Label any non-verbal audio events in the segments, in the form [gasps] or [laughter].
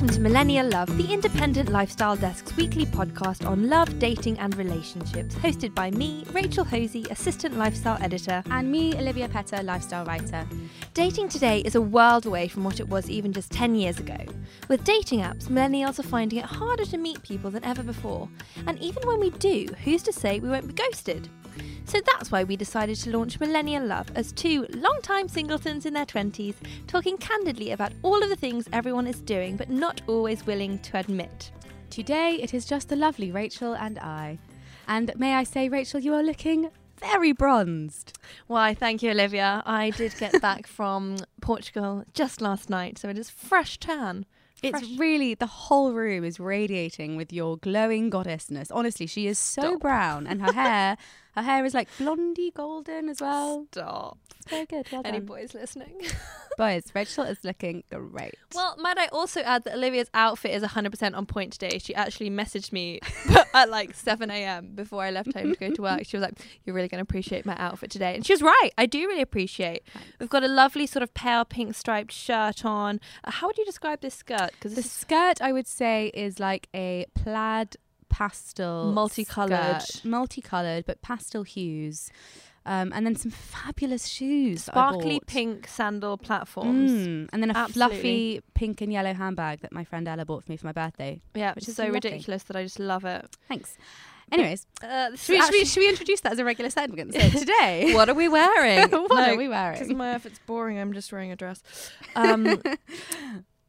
welcome to Millennial Love, the Independent Lifestyle Desk's weekly podcast on love, dating, and relationships, hosted by me, Rachel Hosey, assistant lifestyle editor. And me, Olivia Petter, lifestyle writer. Dating today is a world away from what it was even just 10 years ago. With dating apps, millennials are finding it harder to meet people than ever before. And even when we do, who's to say we won't be ghosted? So that's why we decided to launch Millennial Love as two long-time singletons in their 20s, talking candidly about all of the things everyone is doing but not always willing to admit. Today it is just the lovely Rachel and I. And may I say, Rachel, you are looking very bronzed. Why, thank you, Olivia. I did get [laughs] back from Portugal just last night, so it is fresh tan. It's Fresh. really, the whole room is radiating with your glowing goddessness. Honestly, she is so Stop. brown and her hair, [laughs] her hair is like blondie golden as well. Stop. It's very good. Well Any done. boys listening? [laughs] Boys, Rachel is looking great. Well, might I also add that Olivia's outfit is 100% on point today. She actually messaged me [laughs] at like 7 a.m. before I left home to go to work. She was like, You're really going to appreciate my outfit today. And she was right. I do really appreciate. We've got a lovely sort of pale pink striped shirt on. Uh, how would you describe this skirt? Because The this skirt, I would say, is like a plaid pastel, Multicoloured. skirt. multicolored, but pastel hues, um, and then some fabulous shoes, sparkly pink sandal platforms. Mm, and then a Absolutely. fluffy pink and yellow handbag that my friend Ella bought for me for my birthday. Yeah, Which is so lovely. ridiculous that I just love it. Thanks. Anyways, Uh, should we, should, we, should we introduce that as a regular segment? So [laughs] today, [laughs] what are we wearing? [laughs] What are we wearing? Because my outfit's boring. I'm just wearing a dress. Um,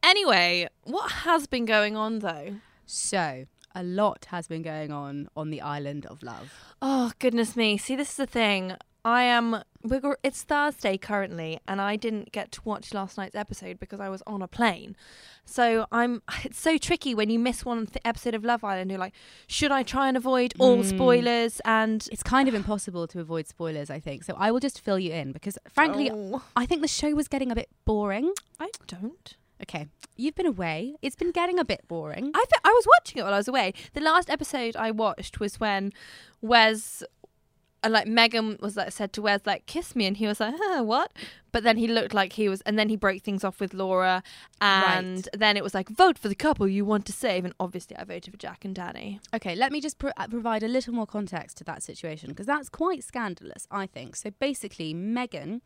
anyway, what has been going on though? so a lot has been going on on the island of love. Oh goodness me! See, this is the thing. I am. We're, it's Thursday currently, and I didn't get to watch last night's episode because I was on a plane. So I'm. [laughs] It's so tricky when you miss one th- episode of Love Island. You're like, should I try and avoid all Mm. spoilers? And It's kind of impossible to avoid spoilers, I think. So I will just fill you in because, frankly, Oh, I think the show was getting a bit boring. I don't. Okay, you've been away. It's been getting a bit boring. I th- I was watching it while I was away. The last episode I watched was when Wes, uh, like Megan was like said to Wes like kiss me, and he was like huh, what? But then he looked like he was, and then he broke things off with Laura, and then it was like vote for the couple you want to save, and obviously I voted for Jack and Dani. Okay, let me just pro- uh, provide a little more context to that situation because that's quite scandalous, I think. So basically, Megan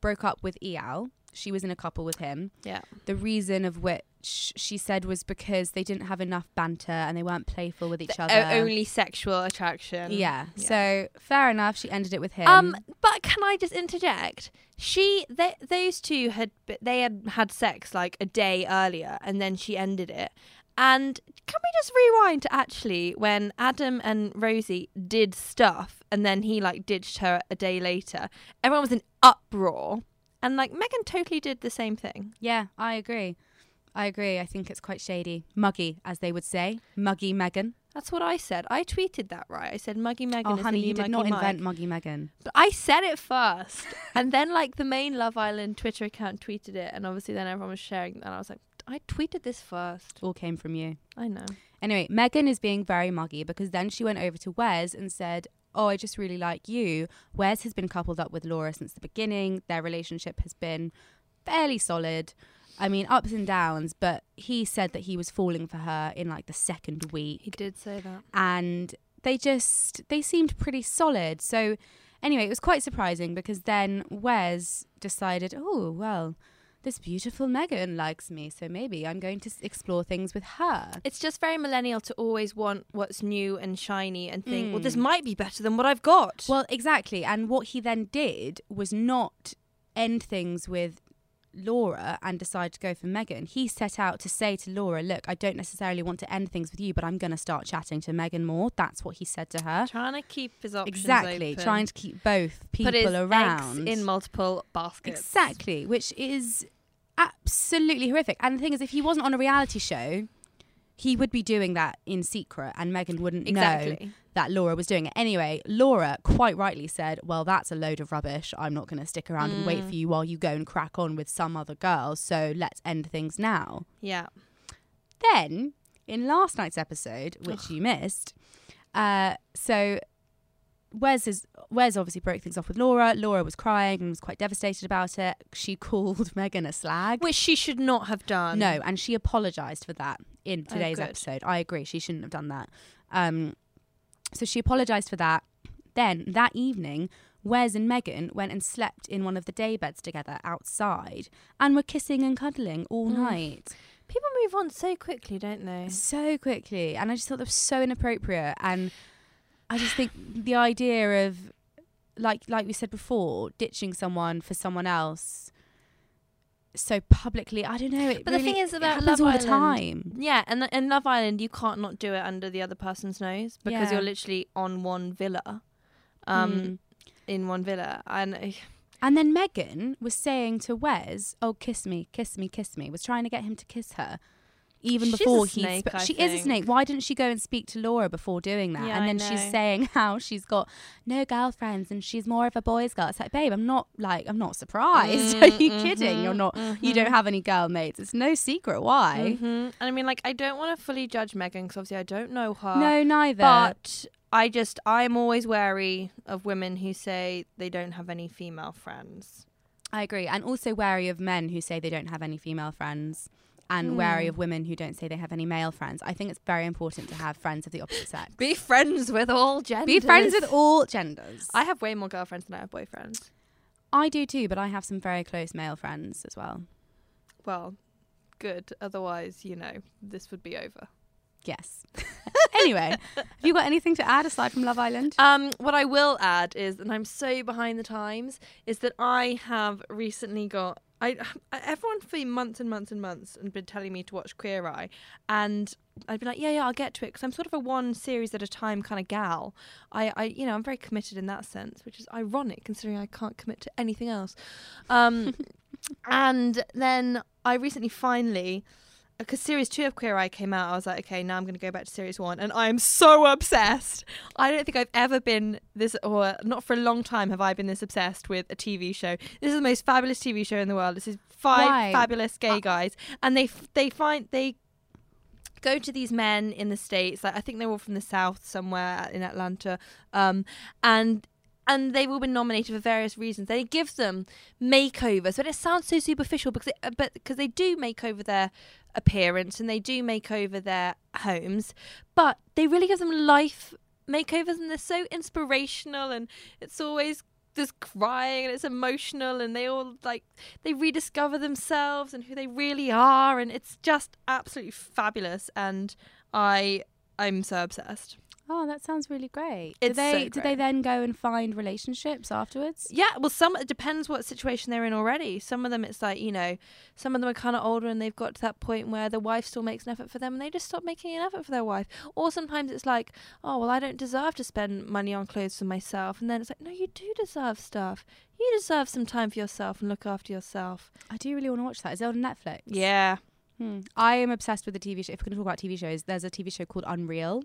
broke up with Eyal. She was in a couple with him. Yeah, The reason of which she said was because they didn't have enough banter and they weren't playful with each other. only sexual attraction. yeah. So fair enough. She ended it with him. Um, but can I just interject? She, they, those two had they had had sex like a day earlier, and then she ended it. And can we just rewind to actually when Adam and Rosie did stuff, and then he like ditched her a day later? Everyone was in uproar, and like Megan totally did the same thing. yeah, I agree. I agree. I think it's quite shady, muggy, as they would say, muggy Megan. That's what I said. I tweeted that right. I said Muggy Megan. Oh, honey, you did not Mike." invent muggy Megan. But I said it first, [laughs] and then like the main Love Island Twitter account tweeted it, and obviously then everyone was sharing. And I was like, I tweeted this first. All came from you. I know. Anyway, Megan is being very muggy because then she went over to Wes and said, Oh, I just really like you. Wes has been coupled up with Laura since the beginning. Their relationship has been fairly solid. I mean, ups and downs, but he said that he was falling for her in like the second week. He did say that. and they just they seemed pretty solid. So anyway, it was quite surprising because then Wes decided, oh well, this beautiful Megan likes me, so maybe I'm going to explore things with her. It's just very millennial to always want what's new and shiny and think, well, this Mm. might be better than what I've got. Well, exactly. And what he then did was not end things with Laura and decide to go for Megan, he set out to say to Laura, Look, I don't necessarily want to end things with you, but I'm going to start chatting to Megan more. That's what he said to her. Trying to keep his options Exactly. open. Trying to keep both people around. in multiple baskets. Exactly, which is absolutely horrific. And the thing is, if he wasn't on a reality show, he would be doing that in secret, and Megan wouldn't know Exactly. that Laura was doing it. Anyway, Laura quite rightly said, Well, that's a load of rubbish. I'm not going to stick around and Mm. wait for you while you go and crack on with some other girl. So let's end things now. Yeah. Then, in last night's episode, which you missed, uh, so Wes is Wes obviously broke things off with Laura. Laura was crying and was quite devastated about it. She [laughs] called Megan a slag. Which she should not have done. no, and she apologized for that in Oh, today's good. episode. I agree. She shouldn't have done that. Um, so she apologized for that. Then that evening, Wes and Megan went and slept in one of the day beds together outside and were kissing and cuddling all Mm. night People move on so quickly, don't they? so quickly and i just thought that was so inappropriate and i just think [sighs] the idea of like like we said before ditching someone for someone else so publicly i don't know it But the thing is about happens Love all the Island- time Yeah, and in Love Island, you can't not do it under the other person's nose because Yeah. you're literally on one villa, um, Mm. in one villa, and uh, and then megan was saying to wes oh kiss me kiss me kiss me was trying to get him to kiss her even She's before he snake, sp- I she is a snake. Why didn't she go and speak to laura before doing that? Yeah, and then she's saying [laughs] how she's got no girlfriends and she's more of a boys girl. It's like babe i'm not like i'm not surprised. [laughs] Are you mm-hmm, kidding? You're mm-hmm, not you don't mm-hmm. have any girl mates. It's no secret why. Mhm. And I mean, like, I don't want to fully judge Megan because obviously I don't know her. no neither. But I just I'm always wary of women who say they don't have any female friends. i agree. And also wary of men who say they don't have any female friends and wary Hmm. of women who don't say they have any male friends. I think it's very important to have friends of the opposite sex. Be friends with all genders. Be friends with all genders. I have way more girlfriends than I have boyfriends. I do too, but I have some very close male friends as well. Well, good. Otherwise, you know, this would be over. Yes. [laughs] anyway, have you got anything to add aside from Love Island? Um, what I will add is, and I'm so behind the times, is that I have recently got. I [sighs] everyone for months and months and months and been telling me to watch Queer Eye, and I'd be like, yeah, yeah, I'll get to it because I'm sort of a one series at a time kind of gal. I, I, you know, I'm very committed in that sense, which is ironic considering I can't commit to anything else. Um, [laughs] and then I recently finally because series two of Queer Eye came out, I was like, okay, now I'm going to go back to series one, and I'm so obsessed. I don't think I've ever been this, or not for a long time, have I been this obsessed with a TV show. This is the most fabulous TV show in the world. This is five Why? fabulous gay guys, and they they find they go to these men in the states. Like I think they're all from the south somewhere in Atlanta, um, and and they've all been nominated for various reasons. They give them makeovers, but it sounds so superficial because it, but because they do make over their appearance and they do make over their homes, but they really give them life makeovers and they're so inspirational and it's always there's crying and it's emotional and they all like they rediscover themselves and who they really are and it's just absolutely fabulous and I I'm so obsessed. Oh, that sounds really great. It's do they so do they then go and find relationships afterwards? Yeah, well, some it depends what situation they're in already. Some of them, it's like you know, some of them are kind of older and they've got to that point where the wife still makes an effort for them, and they just stop making an effort for their wife. Or sometimes it's like, oh well, I don't deserve to spend money on clothes for myself, and then it's like, no, you do deserve stuff. You deserve some time for yourself and look after yourself. I do really want to watch that. Is it on Netflix? Yeah. Hmm. I am obsessed with the TV show. If we're going to talk about TV shows, there's a TV show called Unreal.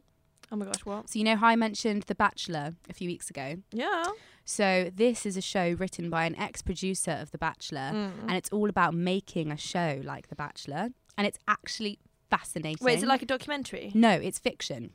Oh my gosh, what? So you know how I mentioned The Bachelor a few weeks ago? Yeah. So this is a show written by an ex-producer of The Bachelor, Mm. and it's all about making a show like The Bachelor, and it's actually fascinating. Wait, is it like a documentary? No, it's fiction.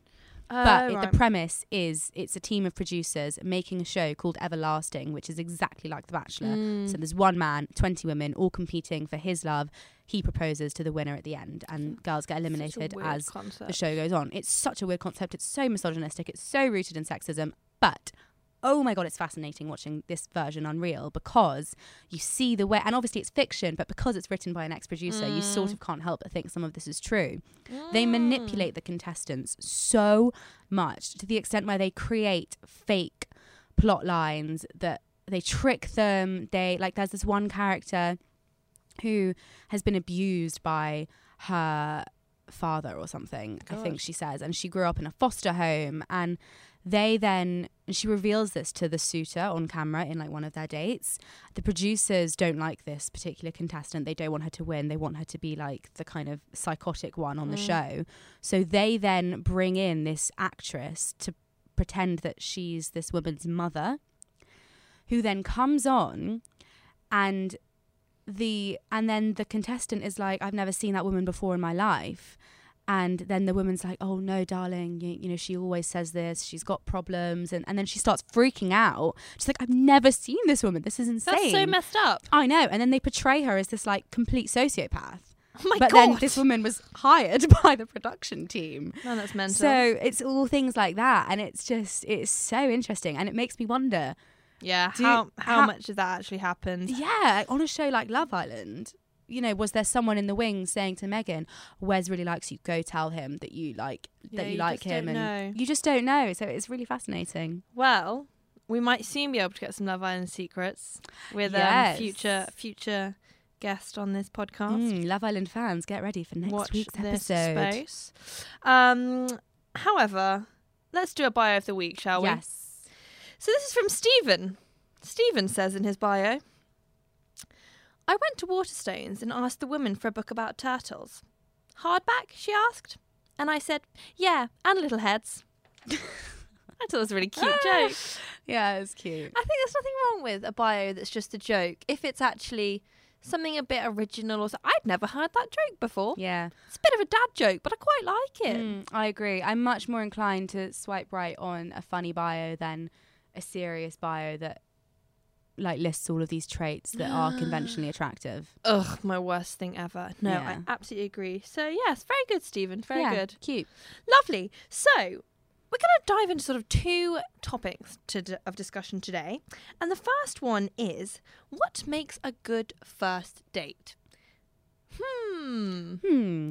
Oh, but it, right. the premise is it's a team of producers making a show called Everlasting, which is exactly like The Bachelor. Mm. So there's one man, 20 women, all competing for his love. He proposes to the winner at the end, and girls get eliminated as concept. the show goes on. It's such a weird concept. It's so misogynistic. It's so rooted in sexism. But oh my god, it's fascinating watching this version Unreal because you see the way, and obviously it's fiction, but because it's written by an ex-producer, you sort Mm. of can't help but think some of this is true. They manipulate the contestants so much to the extent where they create fake plot lines that they trick them. They like there's this one character who has been abused by her father or something, I think she says. And she grew up in a foster home. And they then, she reveals this to the suitor on camera in like one of their dates. The producers don't like this particular contestant. They don't want her to win. They want her to be like the kind of psychotic one on the Mm. show. So they then bring in this actress to pretend that she's this woman's mother, who then comes on and the and then the contestant is like i've never seen that woman before in my life and then the woman's like oh no darling you, you know she always says this she's got problems. And, and then she starts freaking out. She's like i've never seen this woman. This is insane That's so messed up. i know. And then they portray her as this like complete sociopath. Oh my but god. then this woman was hired [laughs] by the production team. No, that's mental. so it's all things like that. And it's just it's so interesting. And it makes me wonder yeah, how, how how- much of that actually happened? Yeah, on a show like Love Island, you know, was there someone in the wings saying to Megan, "Wes really likes you. Go tell him that you like Yeah, that you, you like him." and know. you just don't know. So it's really fascinating. Well, we might soon be able to get some Love Island secrets with Yes. um, future future guest on this podcast. Mm, Love Island fans, get ready for next Watch week's episode. Um, however, let's do a bio of the week, shall we? Yes. So this is from Stephen. Stephen says in his bio I went to Waterstones and asked the woman for a book about turtles. Hardback? she asked. And I said, Yeah, and little heads. [laughs] I thought it was a really cute [laughs] joke. Yeah, it's cute. I think there's nothing wrong with a bio that's just a joke if it's actually something a bit original or so. I'd never heard that joke before. Yeah, It's a bit of a dad joke, but I quite like it. Mm, I agree. I'm much more inclined to swipe right on a funny bio than a serious bio that like lists all of these traits that are conventionally [gasps] attractive. Ugh, my worst thing ever. No, Yeah. I absolutely agree. So yes, very good, Stephen. Very Yeah, good. Cute. Lovely. So we're going to dive into sort of two topics to d- of discussion today, and the first one is what makes a good first date. Hmm. Hmm.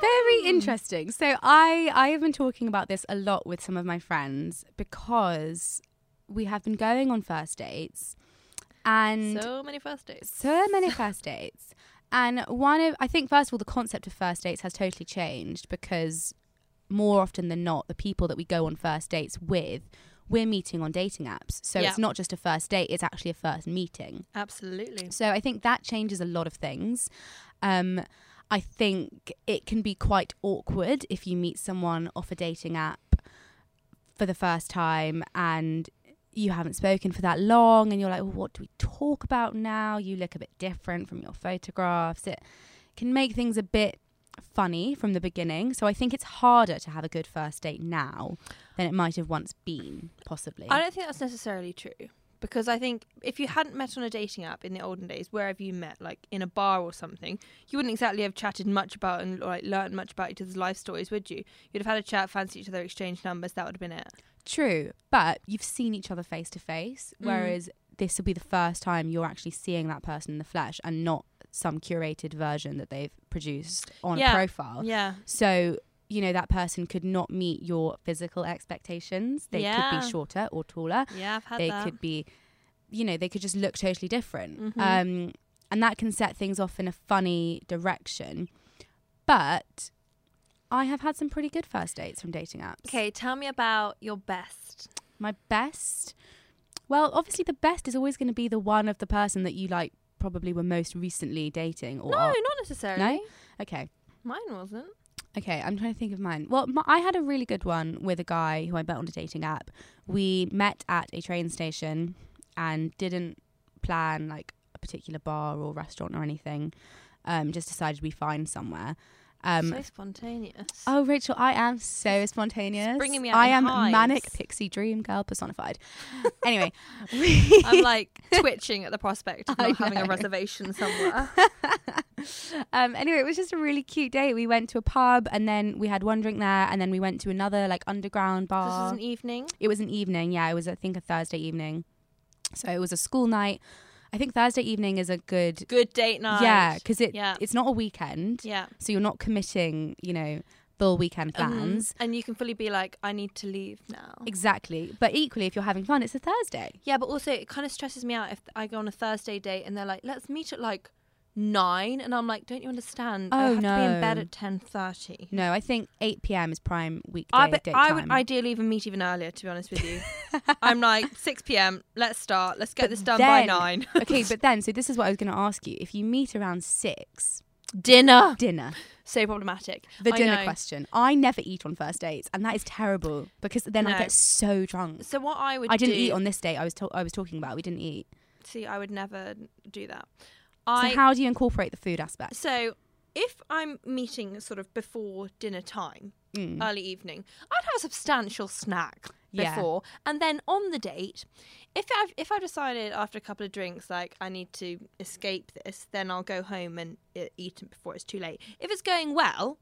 Very interesting. So I I have been talking about this a lot with some of my friends because we have been going on first dates and So many first dates. so many first dates. And one of I think first of all the concept of first dates has totally changed because more often than not the people that we go on first dates with we're meeting on dating apps. So Yeah. it's not just a first date, it's actually a first meeting. Absolutely. So I think that changes a lot of things. Um, I think it can be quite awkward if you meet someone off a dating app for the first time and you haven't spoken for that long and you're like, well, what do we talk about now? You look a bit different from your photographs. It can make things a bit funny from the beginning. So I think it's harder to have a good first date now than it might have once been, possibly. I don't think that's necessarily true because I think if you hadn't met on a dating app in the olden days, where have you met? Like in a bar or something, you wouldn't exactly have chatted much about and like learned much about each other's life stories, would you? You'd have had a chat, fancy each other, exchange numbers. That would have been it. True, but you've seen each other face to face, Mm. whereas this will be the first time you're actually seeing that person in the flesh and not some curated version that they've produced on Yeah. a profile. Yeah. So, you know, that person could not meet your physical expectations. They could be shorter or taller. Yeah, I've had they that. could be, you know, they could just look totally different. Mhm. Um, and that can set things off in a funny direction. But I have had some pretty good first dates from dating apps. Okay, tell me about your best. My best. Well, obviously, the best is always going to be the one of the person that you like probably were most recently dating. Or No, are- not necessarily. No? Okay. Mine wasn't. Okay, I'm trying to think of mine. Well, my, I had a really good one with a guy who I met on a dating app. We met at a train station and didn't plan like a particular bar or restaurant or anything. Um, just decided we find somewhere. Um, so spontaneous. Oh, Rachel, I am so spontaneous. bringing me out I am manic pixie dream girl personified. [laughs] anyway, I'm like [laughs] twitching at the prospect of not having a reservation somewhere. [laughs] um, anyway, it was just a really cute day. We went to a pub and then we had one drink there, and then we went to another like underground bar. this was an evening. it was an evening, yeah. It was I think a Thursday evening, so it was a school night. I think Thursday evening is a good, Good date night. yeah, because it Yeah. it's not a weekend, Yeah. so you're not committing, you know, full weekend Mhm. plans. And you can fully be like, I need to leave now. Exactly, but equally, if you're having fun, it's a Thursday. Yeah, but also it kind of stresses me out if I go on a Thursday date and they're like, let's meet at like nine, and I'm like, don't you understand? Oh, I have to be in bed no. at ten thirty. No, I think 8 p.m. is prime weekday I, date I would ideally even meet even earlier, to be honest with you. [laughs] I'm like 6 p.m. Let's start. Let's get But this done by nine. [laughs] okay, but then, so this is what I was going to ask you. If you meet around six, dinner dinner, so problematic. the I dinner know. question. I never eat on first dates, and that is terrible because then I get so drunk. So what I would I didn't do, eat on this date. I was to- I was talking about. We didn't eat. See, I would never do that. So how do you incorporate the food aspect? so if I'm meeting sort of before dinner time, Mm. early evening, I'd have a substantial snack Yeah. before, and then on the date, if I've if I've decided after a couple of drinks like I need to escape this, then I'll go home and eat it before it's too late. If it's going well,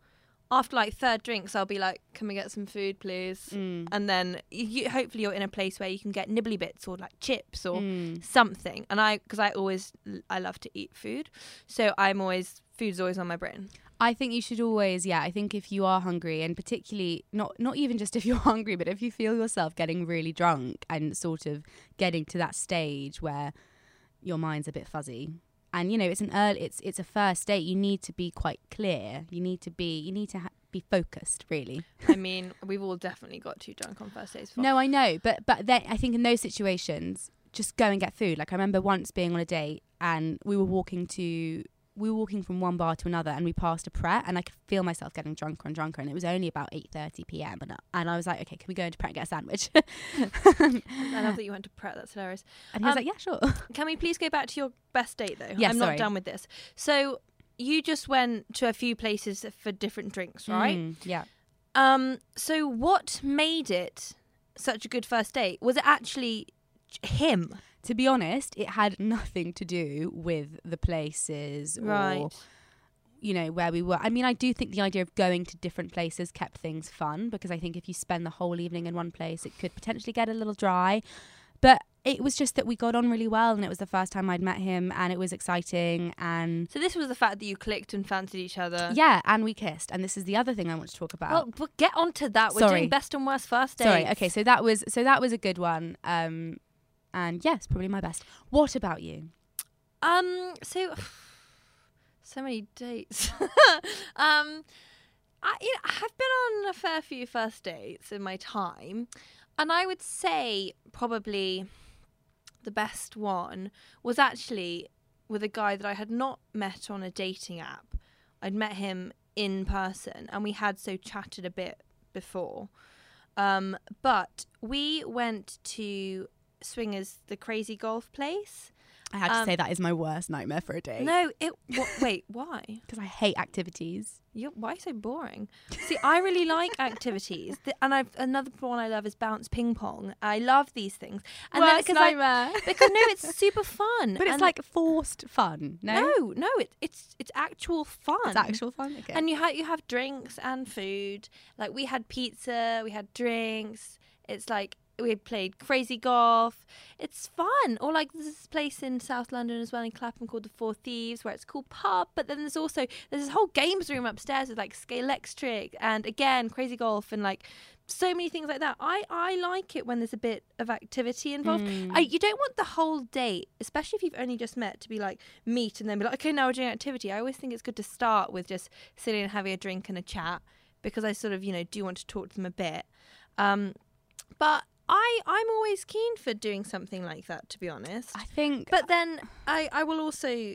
after like third drinks, I'll be like, "Can we get some food, please?" Mm. And then you, hopefully you're in a place where you can get nibbly bits or like chips or Mm. something. And I because I always I love to eat food, so I'm always food's always on my brain. I think you should always, yeah. I think if you are hungry, and particularly not not even just [laughs] if you're hungry, but if you feel yourself getting really drunk and sort of getting to that stage where your mind's a bit fuzzy, and you know it's an early, it's it's a first date. You need to be quite clear. You need to be you need to ha- be focused, really. I mean, we've all definitely got too drunk on first dates. Before. No, I know, but but then I think in those situations, just go and get food. Like I remember once being on a date and we were walking to we were walking from one bar to another and we passed a Pret and I could feel myself getting drunker and drunker and it was only about eight thirty p.m. and I- and I was like, okay, can we go into Pret and get a sandwich? [laughs] I love that you went to Pret. That's hilarious. And he was Um, like, yeah, sure. [laughs] Can we please go back to your best date though? Yeah, I'm sorry. not done with this. So you just went to a few places for different drinks, right? Mm, yeah. Um. So what made it such a good first date? Was it actually him? To be honest, it had nothing to do with the places or Right. you know where we were. I mean, I do think the idea of going to different places kept things fun because I think if you spend the whole evening in one place, it could potentially get a little dry. But it was just that we got on really well, and it was the first time I'd met him, and it was exciting, and So this was the fact that you clicked and fancied each other. yeah, and we kissed. And this is the other thing I want to talk about. Well, but get onto that. We're Sorry. doing best and worst first dates. Sorry. Okay, so that was so that was a good one. Um, and yes, probably my best. What about you? Um. So, [sighs] so many dates. [laughs] um, I you know, I've been on a fair few first dates in my time, and I would say probably the best one was actually with a guy that I had not met on a dating app. I'd met him in person, and we had so chatted a bit before. Um, but we went to Swingers, the crazy golf place. I had to Um, say that is my worst nightmare for a day. No, it. [laughs] Wait, why? because I hate activities. you why so boring? See, I really like [laughs] activities, Th- and I've another one I love is bounce ping pong. I love these things, and then because I, [laughs] because no, it's super fun. but it's like forced fun. No, no, no, it, it's it's actual fun. it's actual fun. Okay. And you have you have drinks and food. Like we had pizza, we had drinks. It's like we played crazy golf. It's fun. Or like there's this place in South London as well in Clapham called the Four Thieves, where it's cool pub. But then there's also there's this whole games room upstairs with like Scalextric and again crazy golf and like so many things like that. I I like it when there's a bit of activity involved. Mm. I, you don't want the whole date, especially if you've only just met, to be like meet and then be like, okay, now we're doing activity. I always think it's good to start with just sitting and having a drink and a chat because I sort of, you know, do want to talk to them a bit. Um, but I, I'm always keen for doing something like that, to be honest. I think. But then I, I will also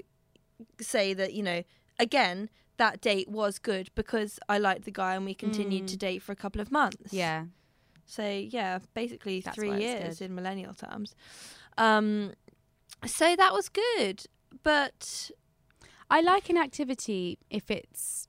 say that, you know, again, that date was good because I liked the guy and we continued Mm. to date for a couple of months. yeah, So yeah, basically That's three years in millennial terms. Um, so that was good, but I like an activity if it's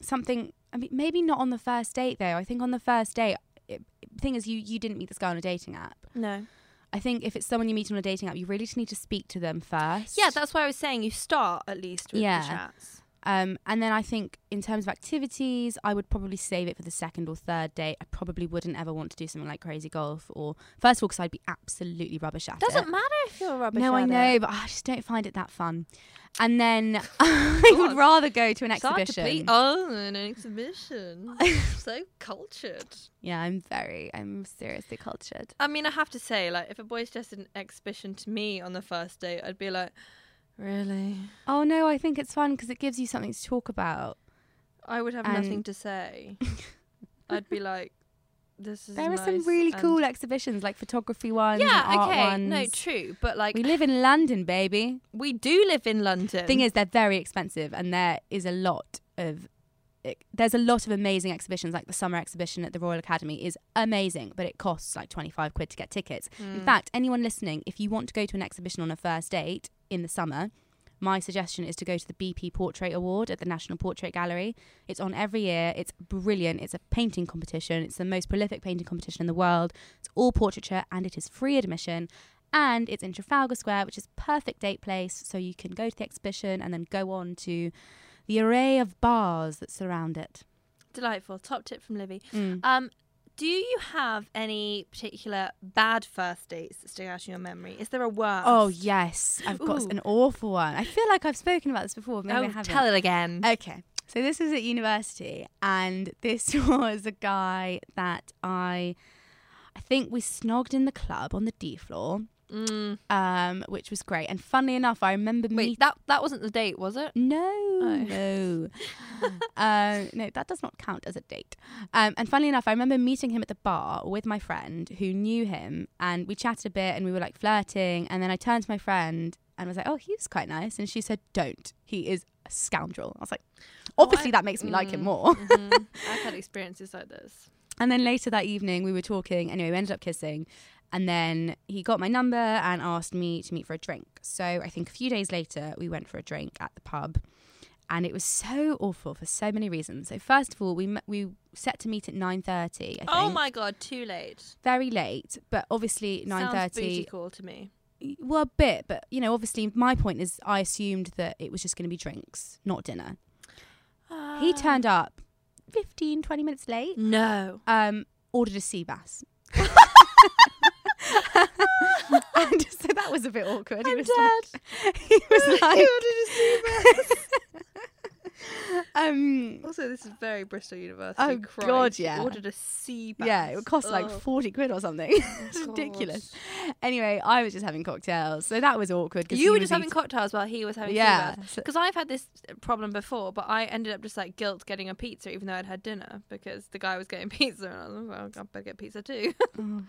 something. I mean, maybe not on the first date though. I think on the first date, it, thing is, you you didn't meet this guy on a dating app. no. I think if it's someone you meet on a dating app, you really just need to speak to them first. Yeah, that's why I was saying you start at least with Yeah. the chats. Um, and then I think in terms of activities, I would probably save it for the second or third date. I probably wouldn't ever want to do something like crazy golf or first of all because I'd be absolutely rubbish at it. Doesn't matter if you're rubbish. no, I know, it. but I just don't find it that fun. And then [laughs] I would rather go to an Start to exhibition. plead- Oh, an exhibition. [laughs] so cultured. Yeah, I'm very, I'm seriously cultured. I mean, I have to say, like, if a boy suggested an exhibition to me on the first date, I'd be like, Really? Oh no, I think it's fun because it gives you something to talk about. I would have And- nothing to say. [laughs] I'd be like, this is There are nice some really cool exhibitions, like photography ones. Yeah, art okay. Ones. No, true. But like, We live in London, baby. we do live in London. Thing is, they're very expensive, and there is a lot of. It, there's a lot of amazing exhibitions, like the summer exhibition at the Royal Academy is amazing, but it costs like 25 quid to get tickets. In Mm. fact, anyone listening, if you want to go to an exhibition on a first date in the summer, my suggestion is to go to the BP Portrait Award at the National Portrait Gallery. It's on every year. It's brilliant. It's a painting competition. It's the most prolific painting competition in the world. It's all portraiture and it is free admission. And it's in Trafalgar Square, which is perfect date place. So you can go to the exhibition and then go on to the array of bars that surround it. Delightful. Top tip from Livy. Mm. Um, do you have any particular bad first dates that stick out in your memory? Is there a worst? Oh, yes. I've got Ooh. an awful one. I feel like I've spoken about this before. Maybe I Oh, haven't. tell it again. Okay. So this was at university and this [laughs] was a guy that I I think we snogged in the club on the D floor, Mm. um, which was great. And funnily enough, I remember Wait, meeting that that wasn't the date, was it? no, Oh. no, [laughs] uh, no, that does not count as a date. Um, and funnily enough, I remember meeting him at the bar with my friend who knew him, and we chatted a bit, and we were like flirting. And then I turned to my friend and was like, "Oh, he was quite nice," and she said, "Don't. He is a scoundrel." I was like, "Obviously, that makes me like him Mm, more." mhm. [laughs] I've had experiences like this. And then later that evening, we were talking. Anyway, we ended up kissing. And then he got my number and asked me to meet for a drink. So I think a few days later, we went for a drink at the pub. And it was so awful for so many reasons. So first of all, we we set to meet at nine thirty. Oh my god, too late. Very late, but obviously nine thirty. Call to me. Well, a bit, but you know, obviously my point is, I assumed that it was just going to be drinks, not dinner. He Ah. turned up 15, 20 minutes late. No. um, ordered a sea bass. [laughs] [laughs] and so that was a bit awkward. he I'm was dead. Like, [laughs] he was like, [laughs] [laughs] um, Also, this is very Bristol University. Oh, Christ. God, yeah. Ordered a sea bass. yeah, it would cost like forty quid or something. [laughs] [laughs] it's God. ridiculous. Anyway, I was just having cocktails, so that was awkward. You were just having eating- cocktails while he was having Yeah, Because I've had this problem before, but I ended up just like guilt getting a pizza even though I'd had dinner because the guy was getting pizza and I was like, well, I better get pizza too. Oh.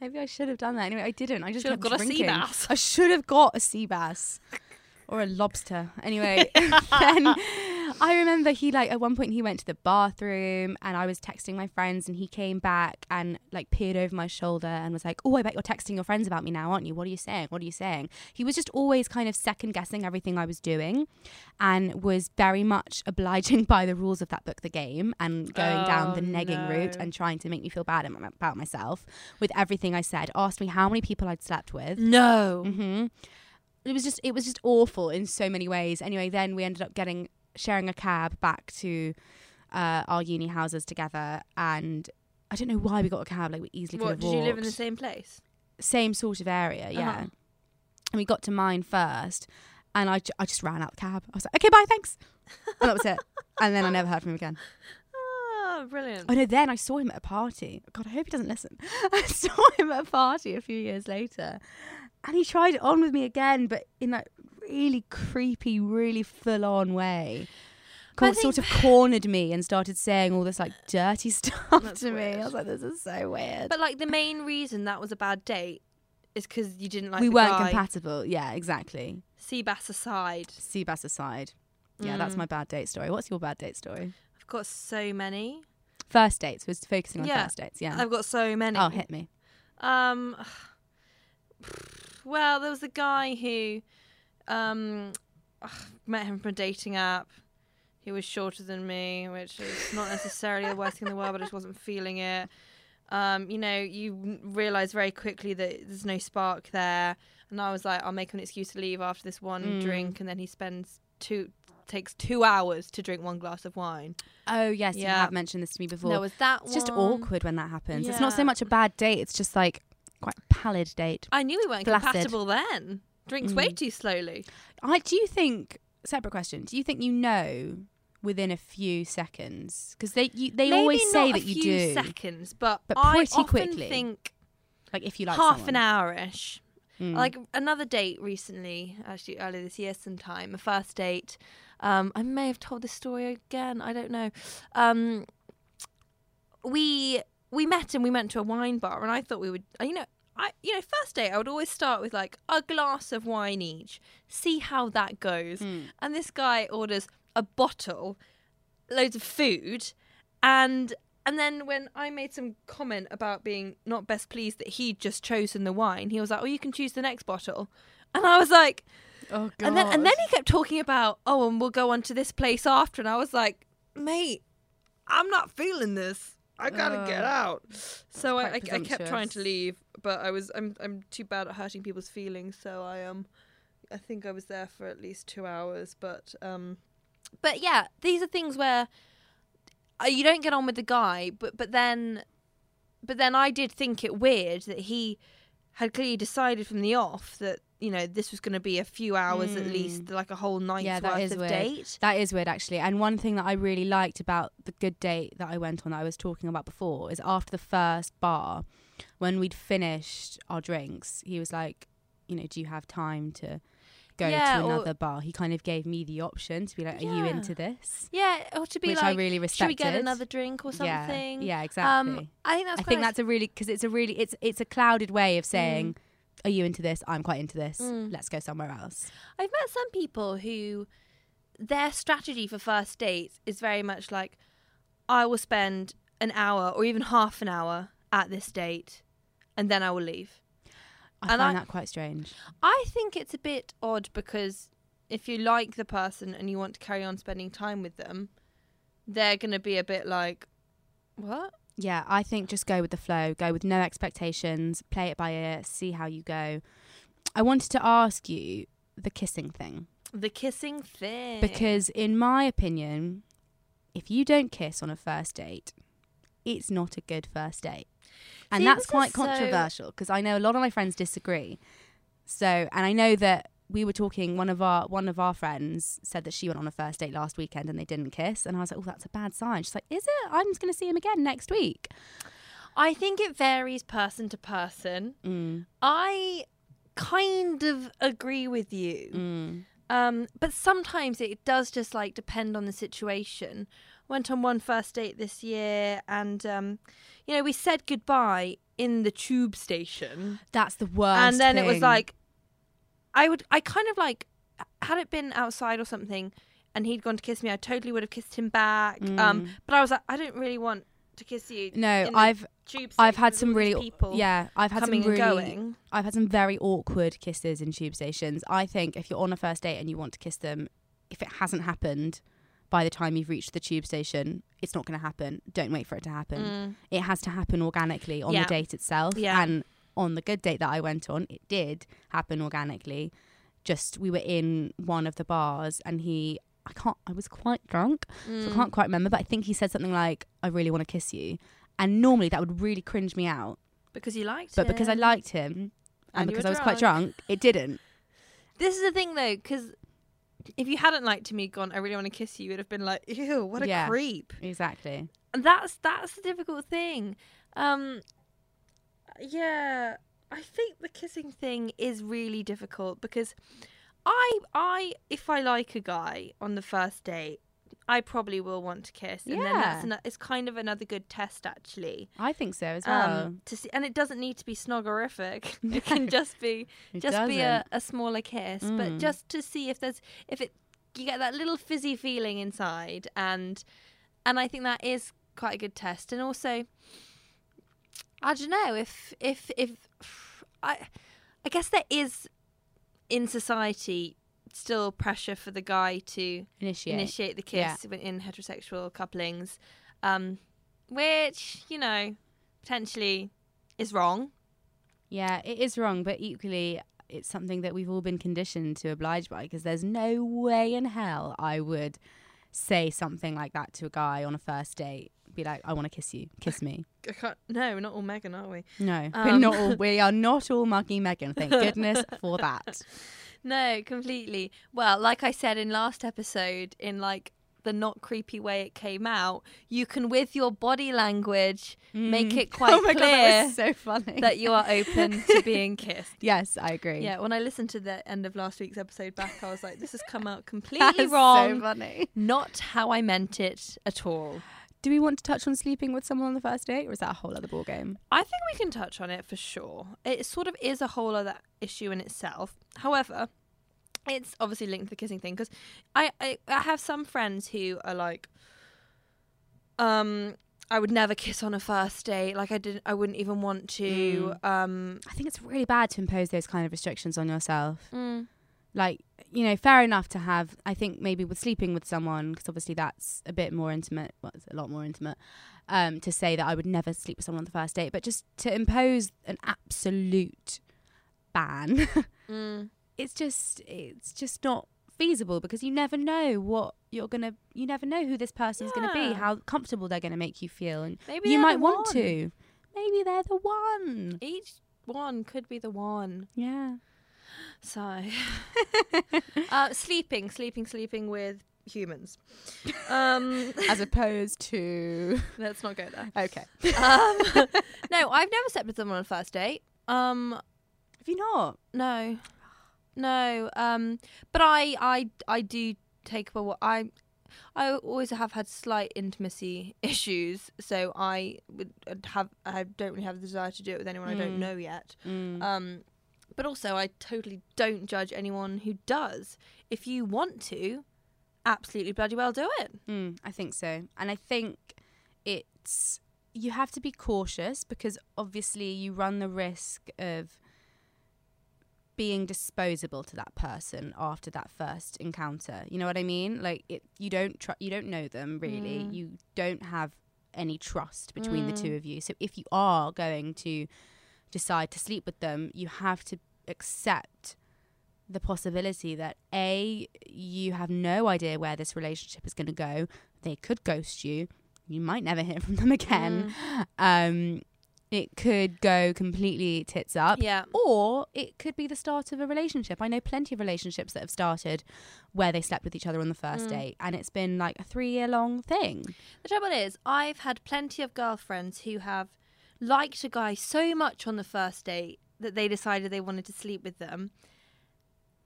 Maybe I should have done that. Anyway, I didn't. I just Should have got a sea bass. I should have got a sea bass or a lobster. Anyway, [laughs] then I remember he like at one point he went to the bathroom and I was texting my friends and he came back and like peered over my shoulder and was like, "Oh, I bet you're texting your friends about me now, aren't you? What are you saying? What are you saying?" He was just always kind of second guessing everything I was doing and was very much obliging [laughs] by the rules of that book, The Game, and going down the Oh, negging route and trying to make me feel bad about myself with everything I said. Asked me how many people I'd slept with. no. hmm It was just it was just awful in so many ways. Anyway, then we ended up getting sharing a cab back to uh, our uni houses together, and I don't know why we got a cab. Like we easily could What, have did you live in the same place? same sort of area, yeah. Uh-huh. And we got to mine first, and I, ju- I just ran out the cab. I was like, okay, bye, thanks, and that was it. And then I never heard from him again. Oh, [laughs] brilliant. Oh no, then I saw him at a party. God, I hope he doesn't listen. [laughs] I saw him at a party a few years later. And he tried it on with me again, but in that really creepy, really full on way. Cor- sort of cornered me and started saying all this like dirty stuff That's to me. weird. I was like, this is so weird. But like the main reason that was a bad date is because you didn't like we weren't guy. compatible. Yeah, exactly. Seabass aside, Seabass aside. Yeah, that's Mm. my bad date story. What's your bad date story? I've got so many. First dates We're focusing on Yeah. first dates. Yeah. I've got so many. Oh, hit me. Um, well, there was a guy who, um, met him from a dating app. He was shorter than me, which is not necessarily the worst thing in the world, but I just wasn't feeling it. Um, you know, you realize very quickly that there's no spark there, and I was like, I'll make an excuse to leave after this one Mm. drink, and then he spends two takes two hours to drink one glass of wine. Oh yes, you have mentioned this to me before. There was that it's just awkward when that happens. It's not so much a bad date. It's just like quite pallid date. I knew we weren't Flaccid. compatible then. Drinks way Mm. too slowly. I do you think separate question? Do you think you know within a few seconds because they you, they Maybe always say that you do seconds, but, But I pretty often quickly. think like if you like half someone. an hour ish. Mm. Like another date recently, actually earlier this year, sometime a first date. Um, I may have told this story again. I don't know. Um, we we met and we went to a wine bar, and I thought we would. uh, You know, I you know, first date I would always start with like a glass of wine each, see how that goes. Mm. And this guy orders a bottle, loads of food, and and then when I made some comment about being not best pleased that he'd just chosen the wine, he was like, "Oh, you can choose the next bottle," and I was like, Oh god. and then and then he kept talking about, "Oh, and we'll go on to this place after," and I was like, "Mate, I'm not feeling this. I gotta get Oh. out." So I, I, I kept trying to leave, but I was I'm I'm too bad at hurting people's feelings, so I um I think I was there for at least two hours, but um but yeah, these are things where uh, you don't get on with the guy, but but then but then I did think it weird that he had clearly decided from the off that you know this was going to be a few hours at least, like a whole night's Yeah, that worth of weird. date. That is weird, actually. And one thing that I really liked about the good date that I went on that I was talking about before is after the first bar, when we'd finished our drinks, he was like, you know, do you have time to go Yeah, to another bar? He kind of gave me the option to be like, are you into this? Yeah, or to be Which like, I really should respected. we get another drink or something? Yeah, exactly. Um, I think that's I think nice. that's a really because it's a really it's it's a clouded way of saying, "Are you into this? I'm quite into this. Mm. Let's go somewhere else." I've met some people who their strategy for first dates is very much like I will spend an hour or even half an hour at this date and then I will leave. I And find I- that quite strange. I think it's a bit odd because if you like the person and you want to carry on spending time with them, they're going to be a bit like, what? Yeah, I think just go with the flow. Go with no expectations. Play it by ear. See how you go. I wanted to ask you the kissing thing The kissing thing. because, in my opinion, if you don't kiss on a first date, it's not a good first date. And See, that's quite controversial because I know a lot of my friends disagree. So, and I know that we were talking. One of our one of our friends said that she went on a first date last weekend and they didn't kiss, and I was like, "Oh, that's a bad sign." She's like, "Is it? I'm just going to see him again next week." I think it varies person to person. Mm, I kind of agree with you. mm. Um, but sometimes it does just like depend on the situation. Went on one first date this year, and um, you know we said goodbye in the tube station, That's the worst. and then it was like, I would, I kind of like, had it been outside or something, and he'd gone to kiss me, I totally would have kissed him back. Um, Mm. but I was like, I don't really want to kiss you. no, I've tube I've had some really people yeah, I've had some really. I've had some very awkward kisses in tube stations. I think if you're on a first date and you want to kiss them, if it hasn't happened by the time you've reached the tube station, it's not going to happen. Don't wait for it to happen. Mm. It has to happen organically on Yeah. the date itself. Yeah. And on the good date that I went on, it did happen organically. Just we were in one of the bars and he I can't I was quite drunk. So Mm. I can't quite remember, but I think he said something like, I really want to kiss you. And normally that would really cringe me out. because you liked But because I liked him and, And because I was quite drunk. it didn't. This is the thing though, because if you hadn't liked him, you'd gone, I really want to kiss you, you would have been like, ew, what a Yeah. creep. Exactly. And that's that's the difficult thing. Um, yeah, I think the kissing thing is really difficult because I I if I like a guy on the first date. I probably will want to kiss, and then that's Yeah. an, it's kind of another good test, actually. I think so as well. Um, to see, and it doesn't need to be snoggerific. [laughs] It can just be just be a, doesn't. a smaller kiss, but Mm. just to see if there's if it you get that little fizzy feeling inside, and and I think that is quite a good test. And also, I don't know if if if I I guess there is in society still pressure for the guy to Initiate. initiate the kiss when- in heterosexual couplings, um, which you know potentially is wrong. Yeah, it is wrong, but equally, it's something that we've all been conditioned to oblige by because there's no way in hell I would say something like that to a guy on a first date. Be like, I want to kiss you, kiss me. [laughs] I can't, no, we're not all Megan, are we? No, [laughs] we're Um. not all, we are [laughs] not all muggy Megan. Thank goodness for that. No, completely. Well, like I said in last episode, in like the not creepy way it came out, you can with your body language make Mm. it quite oh my clear God, that was so funny. that you are open to being kissed. yes, I agree. Yeah, when I listened to the end of last week's episode back, I was like, this has come out completely wrong. So funny. Not how I meant it at all. Do we want to touch on sleeping with someone on the first date, or is that a whole other ball game? I think we can touch on it for sure. It sort of is a whole other issue in itself. However, it's obviously linked to the kissing thing because I, I I have some friends who are like, um, I would never kiss on a first date. Like I didn't, I wouldn't even want to. Um, I think it's really bad to impose those kind of restrictions on yourself. mm, Like, you know, fair enough to have. I think maybe with sleeping with someone, because obviously that's a bit more intimate. Well, it's a lot more intimate. Um, to say that I would never sleep with someone on the first date, but just to impose an absolute ban, [laughs] mm, it's just it's just not feasible because you never know what you're gonna. You never know who this person's gonna be, how comfortable they're gonna make you feel, and maybe you might want one. to. Maybe they're the one. Each one could be the one. Yeah. So, [laughs] uh, sleeping, sleeping, sleeping with humans. Um, As opposed to. [laughs] let's not go there. Okay. Um, [laughs] no, I've never slept with someone on a first date. Um, Have you not? no, no. Um, but I, I, I do take a what I. I always have had slight intimacy issues, so I would I'd have I don't really have the desire to do it with anyone I Mm. don't know yet. Mm. Um, but also, I totally don't judge anyone who does. If you want to, absolutely bloody well do it. Mm, I think so. And I think it's you have to be cautious because obviously you run the risk of being disposable to that person after that first encounter. You know what I mean? Like it you don't tr- you don't know them really. Mm. You don't have any trust between the Mm. two of you. So if you are going to decide to sleep with them, you have to accept the possibility that a you have no idea where this relationship is going to go. They could ghost you. You might never hear from them [laughs] again. Um it could go completely tits up. Yeah. or it could be the start of a relationship. I know plenty of relationships that have started where they slept with each other on the first Mm. date and it's been like a 3 year long thing. The trouble is, I've had plenty of girlfriends who have liked a guy so much on the first date that they decided they wanted to sleep with them,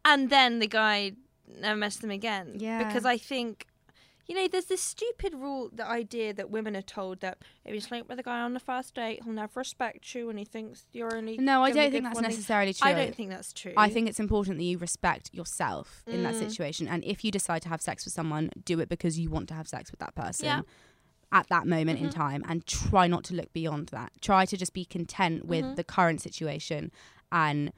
and then the guy never messed them again. Yeah. Because I think. You know, there's this stupid rule, the idea that women are told that if you sleep with a guy on the first date, he'll never respect you and he thinks you're only. no i don't think that's thing. necessarily true I don't think that's true. I think it's important that you respect yourself in that Mm. situation. And if you decide to have sex with someone, do it because you want to have sex with that person Yeah. At that moment in Mhm. time and try not to look beyond that. Try to just be content with Mhm. the current situation and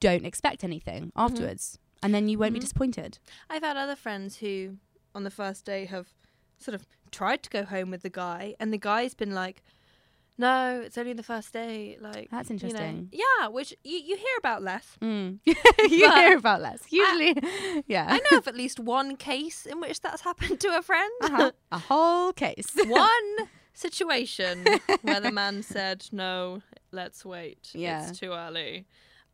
don't expect anything Mm-hmm. afterwards. And then you won't be Mhm. disappointed. I've had other friends who, on the first day, have sort of tried to go home with the guy, and the guy's been like, "No, it's only the first day." Like That's you know. interesting. yeah, which you, you hear about less. Mm. [laughs] you hear about less. Usually, [laughs] yeah. I know of at least one case in which that's happened to a friend. Uh-huh. A whole case. [laughs] one situation where the man said, "No, let's wait. Yeah. It's too early."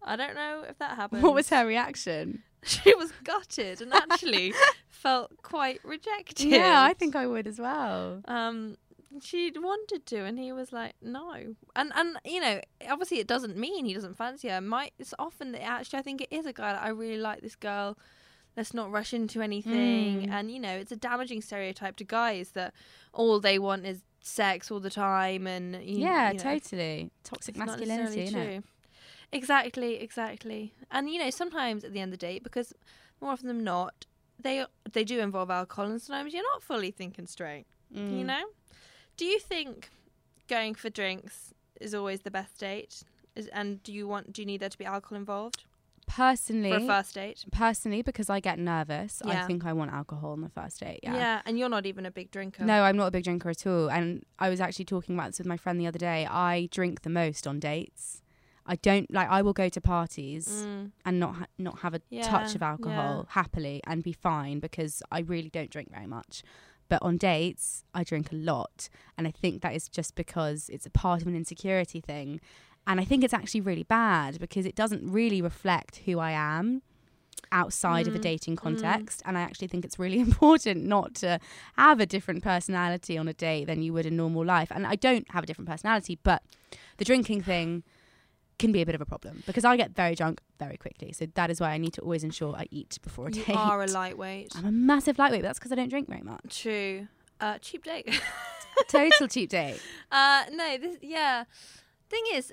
I don't know if that happened. what was her reaction? She was gutted and actually felt quite rejected. Yeah, I think I would as well. um she wanted to and he was like no and and you know obviously it doesn't mean he doesn't fancy her might it's often that actually i think it is a guy that i really like this girl let's not rush into anything Mm. and you know it's a damaging stereotype to guys that all they want is sex all the time and you, yeah, you know, totally. Toxic not masculinity, it? true. exactly exactly and you know sometimes at the end of the day because more often than not they they do involve alcohol and sometimes you're not fully thinking straight you Mm. know do you think going for drinks is always the best date is, and do you want do you need there to be alcohol involved Personally, for a first date personally, because I get nervous, Yeah. I think I want alcohol on the first date. Yeah. yeah. and you're not even a big drinker No, I'm not a big drinker at all. And I was actually talking about this with my friend the other day. I drink the most on dates. I don't like. I will go to parties Mm, and not ha- not have a Yeah, touch of alcohol happily and be fine because I really don't drink very much. But on dates, I drink a lot, and I think that is just because it's a part of an insecurity thing. And I think it's actually really bad because it doesn't really reflect who I am. outside of a Mm, dating mm. context. And I actually think it's really [laughs] important not to have a different personality on a date than you would in normal life. And I don't have a different personality, but the drinking thing can be a bit of a problem because I get very drunk very quickly. So that is why I need to always ensure I eat before a You date. are a [laughs] lightweight. I'm a massive lightweight, but that's because I don't drink very much. True. Uh, cheap date. [laughs] Total cheap [laughs] date. Uh, no, this yeah. Thing is,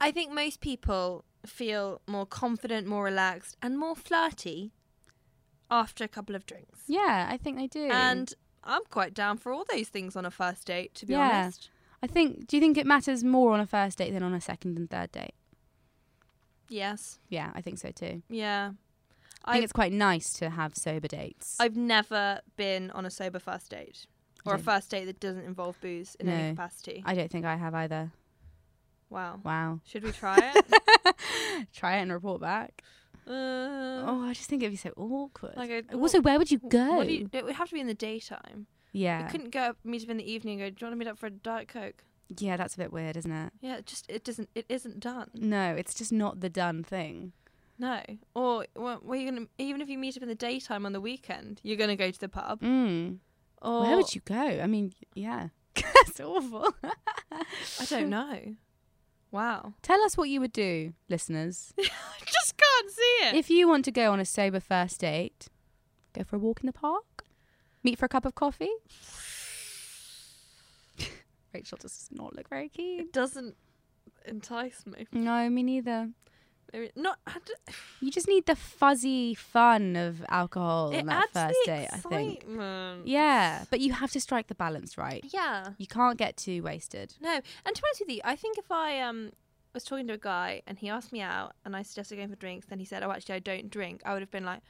I think most people feel more confident, more relaxed, and more flirty after a couple of drinks. Yeah, I think they do. And I'm quite down for all those things on a first date, to be Yeah. honest. I think, do you think it matters more on a first date than on a second and third date? Yes. Yeah, I think so too. Yeah. I think I've, it's quite nice to have sober dates. I've never been on a sober first date. Or a first date that doesn't involve booze in No. any capacity. I don't think I have either. wow. Wow. Should we try it? [laughs] Try it and report back. uh, Oh, I just think it'd be so awkward. like a- also, where would you go? What do you, it would have to be in the daytime. Yeah. You couldn't go up, meet up in the evening and go, Do you want to meet up for a Diet Coke? Yeah, that's a bit weird, isn't it? Yeah, it just it doesn't it isn't done. No, it's just not the done thing. No. Or well, were you gonna even if you meet up in the daytime on the weekend, you're gonna go to the pub. Mm. Or Where would you go? I mean, yeah. [laughs] That's awful. I don't know. Wow. Tell us what you would do, listeners. [laughs] I just can't see it. if you want to go on a sober first date, go for a walk in the park, meet for a cup of coffee. [laughs] Rachel does not look very keen. it doesn't entice me. No, me neither. Maybe- Not You just need the fuzzy fun of alcohol it on that first date, I think. Yeah, but you have to strike the balance right. Yeah. You can't get too wasted. No, and to be honest with you, I think if I um was talking to a guy and he asked me out and I suggested going for drinks, then he said, "Oh, actually, I don't drink," I would have been like,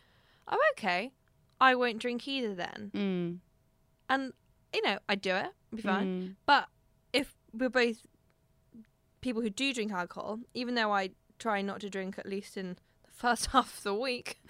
"Oh, okay, I won't drink either then." Mm. And you know, I'd do it, it'd be fine. Mm. But if we're both people who do drink alcohol, even though I try not to drink at least in the first [laughs] half of the week,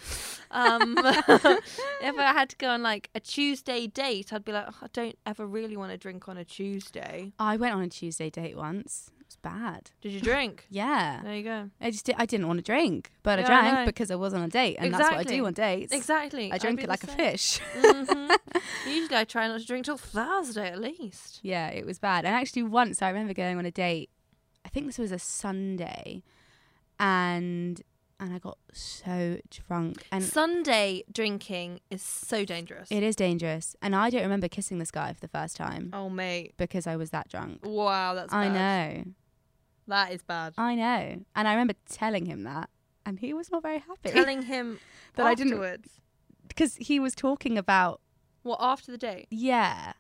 um, [laughs] if I had to go on like a Tuesday date, I'd be like, "Oh, I don't ever really want to drink on a Tuesday. I went on a Tuesday date once. It was bad. Did you drink? [laughs] Yeah. there you go. I just did, I didn't want to drink, but Yeah, I I drank know. because I was on a date, and that's what I do on dates. Exactly. I drink it like a fish. Mhm. [laughs] Usually, I try not to drink till Thursday at least. yeah, it was bad. And actually, once I remember going on a date. I think this was a Sunday, and and I got so drunk, and Sunday drinking is so dangerous. it is dangerous. And I don't remember kissing this guy for the first time oh, mate. because I was that drunk. Wow, that's I bad. know, That is bad. I know, and I remember telling him that, and he was not very happy Telling [laughs] him That I didn't- because he was talking about What, after the date? Yeah.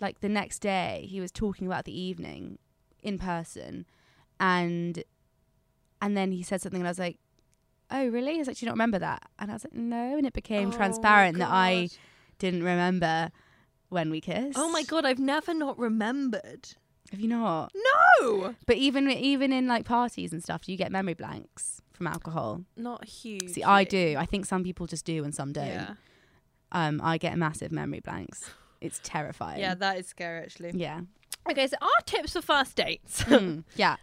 Like the next day, he was talking about the evening in person, and and then he said something, and I was like, "Oh, really?" He's like, "Do you not remember that?" And I was like, "No," and it became Oh, transparent that I didn't remember when we kissed. Oh my god, I've never not remembered. Have you not? No! But even even in like parties and stuff, do you get memory blanks from alcohol? Not huge. See, I do. I think some people just do and some don't. Yeah. Um, I get massive memory blanks. It's terrifying. Yeah, that is scary actually. yeah. Okay, so our tips for first dates. Mm, [laughs] yeah.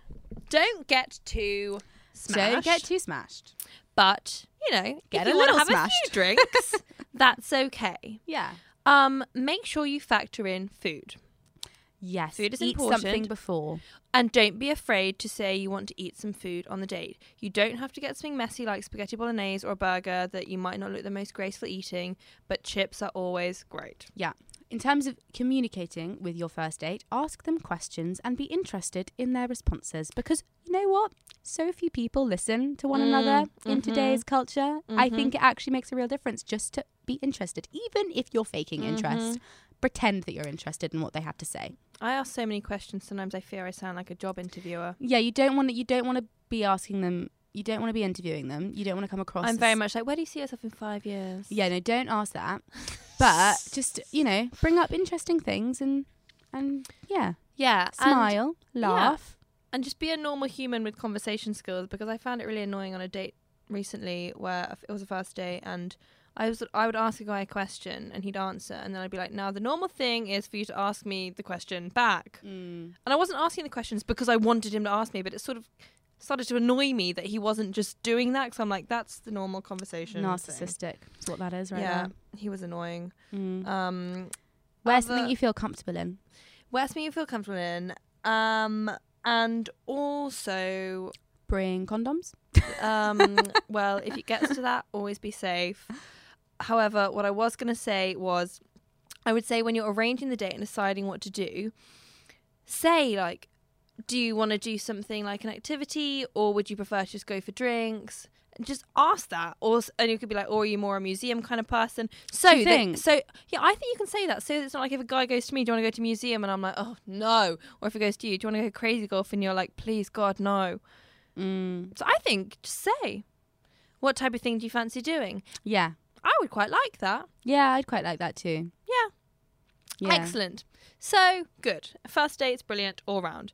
Don't get too smashed. Don't get too smashed. but, you know, Get if a you want little have a smashed. few drinks, [laughs] that's okay. Yeah. Um, make sure you factor in food. Yes. Food is Eat important. something before. And don't be afraid to say you want to eat some food on the date. You don't have to get something messy like spaghetti bolognese or a burger that you might not look the most graceful eating, but chips are always great. In terms of communicating with your first date, ask them questions and be interested in their responses because you know what? So few people listen to one Mm, another in mhm. today's culture. I Mhm. think it actually makes a real difference just to be interested. Even if you're faking interest, pretend that you're interested in what they have to say. I ask so many questions. Sometimes I fear I sound like a job interviewer. Yeah, you don't want to you don't want to be asking them you don't want to be interviewing them. You don't want to come across I'm very much like, where do you see yourself in five years? Yeah, no, don't ask that. But [laughs] just, you know, bring up interesting things and and yeah, yeah. and- smile, laugh. and just be a normal human with conversation skills because I found it really annoying on a date recently where it was a first date and I was I would ask a guy a question and he'd answer and then I'd be like now the normal thing is for you to ask me the question back Mm. and I wasn't asking the questions because I wanted him to ask me but it sort of started to annoy me that he wasn't just doing that. Because I'm like, that's the normal conversation. Narcissistic. That's what that is, right yeah, he was annoying. Mm. Um, Where's something you feel comfortable in? where's something you feel comfortable in? Um, and also, Bring condoms. um, [laughs] well, if it gets to that, always be safe. However, what I was going to say was, I would say when you're arranging the date and deciding what to do, say like, do you want to do something like an activity, or would you prefer to just go for drinks? And Just ask that, or and you could be like, or are you more a museum kind of person? So, that- so yeah, I think you can say that. So it's not like if a guy goes to me, do you want to go to museum, and I'm like, oh no, or if it goes to you, do you want to go crazy golf, and you're like, please God no. Mm. So I think just say, what type of thing do you fancy doing? Yeah. I would quite like that. Yeah, I'd quite like that too. Yeah. Yeah. Excellent. So good. First date's brilliant all round.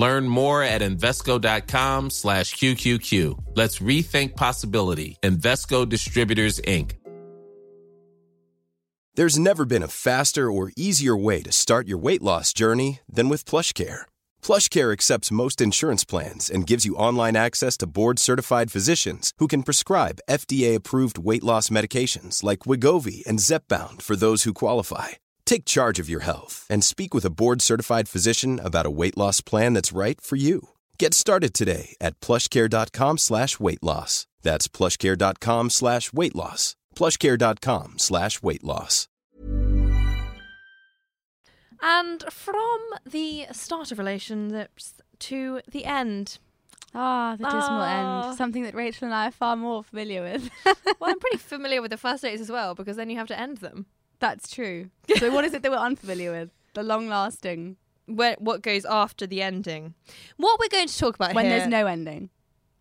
Learn more at Invesco.com slash QQQ. Let's rethink possibility. Invesco Distributors, Inc. There's never been a faster or easier way to start your weight loss journey than with PlushCare. PlushCare accepts most insurance plans and gives you online access to board-certified physicians who can prescribe FDA-approved weight loss medications like Wegovy and Zepbound for those who qualify. Take charge of your health and speak with a board-certified physician about a weight loss plan that's right for you. Get started today at plushcare.com slash weight loss. That's plushcare.com slash weight loss. plushcare.com slash weight loss. And from the start of relationships to the end. Ah, the dismal Ah. end. Something that Rachel and I are far more familiar with. Well, I'm pretty [laughs] familiar with the first dates as well because then you have to end them. That's true. [laughs] So what is it that we're unfamiliar with? The long lasting. Where, what goes after the ending? What we're going to talk about When here- there's no ending.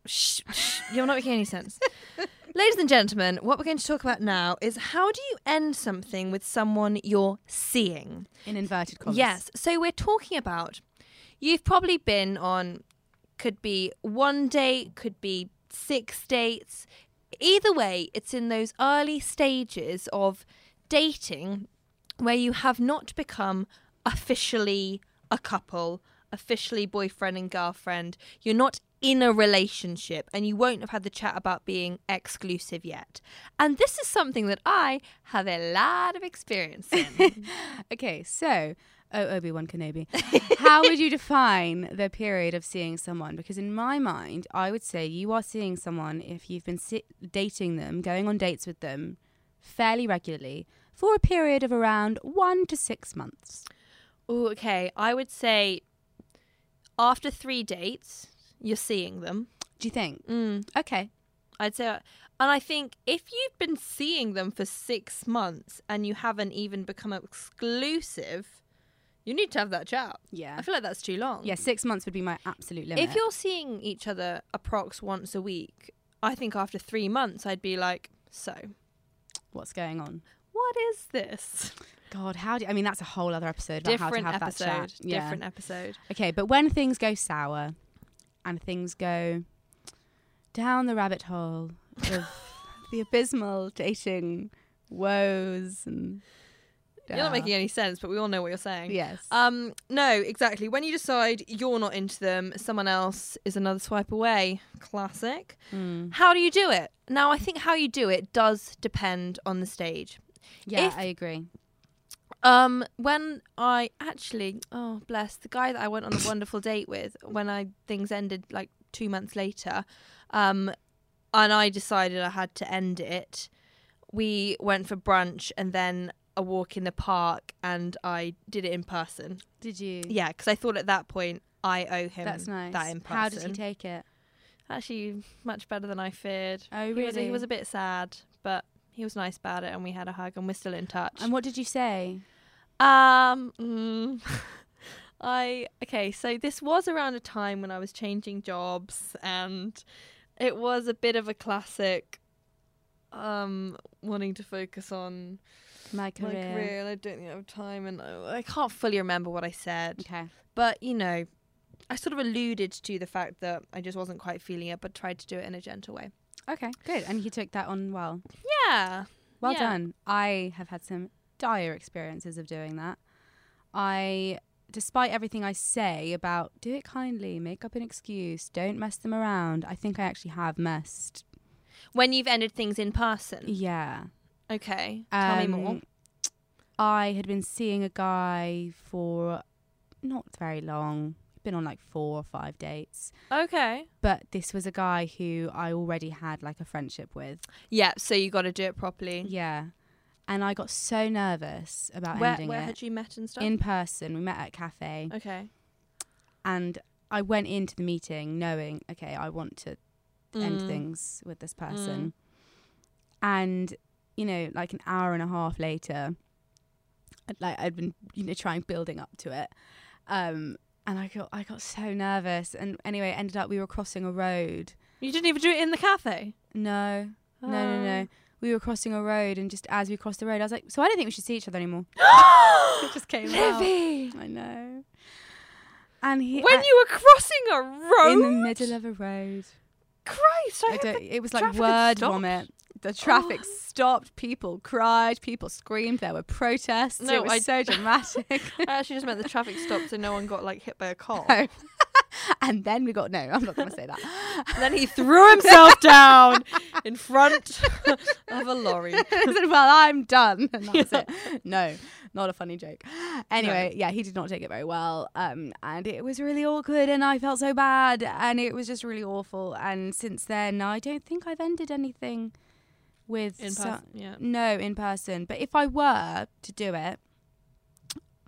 Shh, shh, you're not making any sense. [laughs] Ladies and gentlemen, what we're going to talk about now is how do you end something with someone you're seeing? In inverted commas. Yes. So we're talking about you've probably been on could be one date, could be six dates. Either way, it's in those early stages of dating where you have not become officially a couple, officially boyfriend and girlfriend. You're not in a relationship and you won't have had the chat about being exclusive yet. And this is something that I have a lot of experience in. [laughs] Okay, so oh Obi Wan Kenobi, how would you [laughs] define the period of seeing someone? Because in my mind, I would say you are seeing someone if you've been si- dating them, going on dates with them fairly regularly for a period of around one to six months. Oh, okay. I would say after three dates, you're seeing them. Do you think? Mm, Okay. I'd say, and I think if you've been seeing them for six months and you haven't even become exclusive, you need to have that chat. Yeah. I feel like that's too long. Yeah, six months would be my absolute limit. If you're seeing each other approx once a week, I think after three months, I'd be like, so What's going on? What is this? God, how do you, I mean that's a whole other episode about Different how to have episode. Yeah. Different episode. Okay, but when things go sour and things go down the rabbit hole of [laughs] the abysmal dating woes and You're not making any sense, but we all know what you're saying. Yes. Um, no, exactly. When you decide you're not into them, someone else is another swipe away. Classic. Mm. How do you do it? Now, I think how you do it does depend on the stage. Yeah, if- I agree. Um, when I actually, oh bless, the guy that I went on a [coughs] [coughs] wonderful date with, when I things ended like two months later, um, and I decided I had to end it. We went for brunch and then a walk in the park, and I did it in person. Did you? Yeah, because I thought at that point I owe him That's nice. that in person. How did he take it? Actually, much better than I feared. Oh, He was, he was a bit sad, but he was nice about it, and we had a hug, and we're still in touch. And what did you say? Um, mm, [laughs] I okay. So this was around a time when I was changing jobs, and it was a bit of a classic. Um, wanting to focus on My career. my career. and I don't think I have time, and I, I can't fully remember what I said. Okay. But you know, I sort of alluded to the fact that I just wasn't quite feeling it, but tried to do it in a gentle way. Okay. Good. And he took that on well. Yeah. Well Yeah. done. I have had some dire experiences of doing that. I, despite everything I say about do it kindly, make up an excuse, don't mess them around, I think I actually have messed. When you've ended things in person. Yeah. Okay. Tell me more. Um, I had been seeing a guy for not very long. Been on like four or five dates. Okay. But this was a guy who I already had like a friendship with. Yeah. So you got to do it properly. Yeah. And I got so nervous about Where ending where it. had you met and stuff? in person. We met at a cafe. okay. and I went into the meeting knowing, okay, I want to end Mm. things with this person. And, you know, like an hour and a half later, like I'd been, you know, trying building up to it. Um, and I got I got so nervous. And anyway, it ended up we were crossing a road. You didn't even do it in the cafe. No, no, no, Oh. no. We were crossing a road, and just as we crossed the road, I was like, "So I don't think we should see each other anymore." [gasps] it just came out. Livy. I know. And he When you were crossing a road in the middle of a road. Christ, I, I don't, it was like word vomit. The traffic stopped. People cried. People screamed. There were protests. No, it was I- so [laughs] dramatic. I actually just meant the traffic stopped so no one got like hit by a car. No. [laughs] and then we got no. I'm not going to say that. And [laughs] then he threw himself down in front of a lorry. Said, well, I'm done. And that was it. No, not a funny joke. Anyway, yeah, he did not take it very well. Um, and it was really awkward and I felt so bad and it was just really awful. And since then, I don't think I've ended anything with In so- person, yeah. No, in person. But if I were to do it,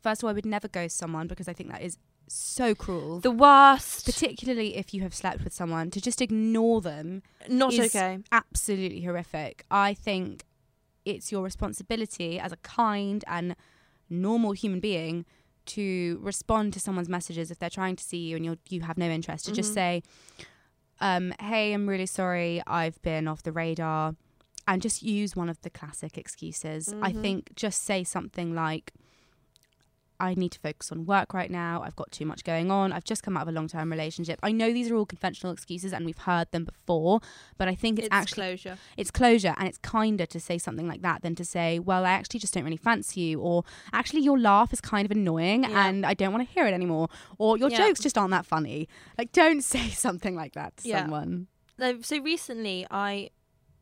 first of all, I would never ghost someone because I think that is so cruel. The worst. Particularly if you have slept with someone, to just ignore them Not is okay. absolutely horrific. I think it's your responsibility as a kind and normal human being to respond to someone's messages if they're trying to see you and you you have no interest. To just say, um, "Hey, I'm really sorry. I've been off the radar," and just use one of the classic excuses. I mm-hmm. think just say something like. I need to focus on work right now. I've got too much going on. I've just come out of a long term relationship. I know these are all conventional excuses and we've heard them before, but I think it's, It's actually closure. it's closure and it's kinder to say something like that than to say, Well, I actually just don't really fancy you or actually your laugh is kind of annoying Yeah. and I don't want to hear it anymore. Or your Yeah. jokes just aren't that funny. Like don't [laughs] say something like that to Yeah. someone. So recently I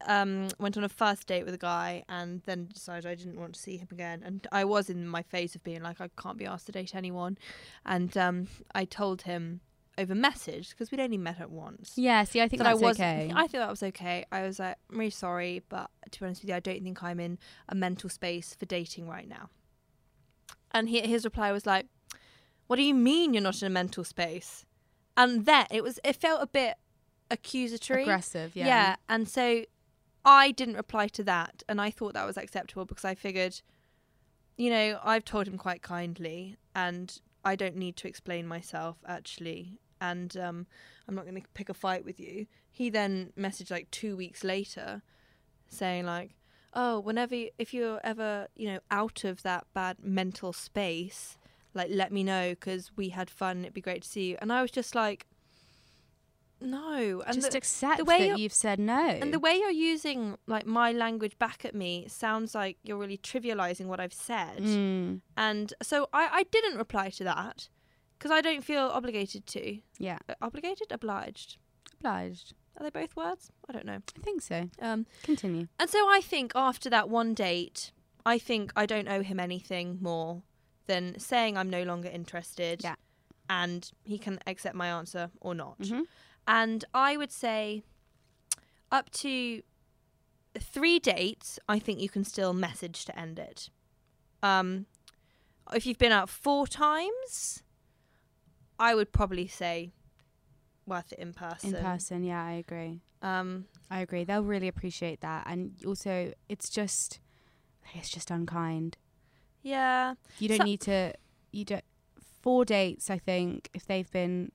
um, went on a first date with a guy and then decided I didn't want to see him again. And I was in my phase of being like, I can't be asked to date anyone. And um, I told him over message because we'd only met at once. Yeah, see I think that I was, okay. I thought that was okay. I was like, I'm really sorry, but to be honest with you, I don't think I'm in a mental space for dating right now. And he, his reply was like, "What do you mean you're not in a mental space?" And then it was, it felt a bit accusatory, Aggressive, yeah. yeah. And so I didn't reply to that, and I thought that was acceptable because I figured, you know, I've told him quite kindly, and I don't need to explain myself actually, and um, I'm not going to pick a fight with you. He then messaged like two weeks later, saying like, "Oh, whenever you, if you're ever you know out of that bad mental space, like let me know because we had fun. It'd be great to see you." And I was just like, "No," and just the- accept way that you've said no. and the way you're using like my language back at me sounds like you're really trivializing what I've said. Mm, And so I, I didn't reply to that because I don't feel obligated to. yeah, Uh, Obligated? Obliged. obliged. Are they both words? I don't know. I think so. Um, Continue. and so I think after that one date, I think I don't owe him anything more than saying I'm no longer interested. Yeah. And he can accept my answer or not. Mhm. And I would say up to three dates, I think you can still message to end it. Um, if you've been out four times, I would probably say worth it in person. In person, yeah, I agree. Um, I agree. They'll really appreciate that, and also it's just, it's just unkind. yeah. You don't So- need to. You don't. Four dates, I think, if they've been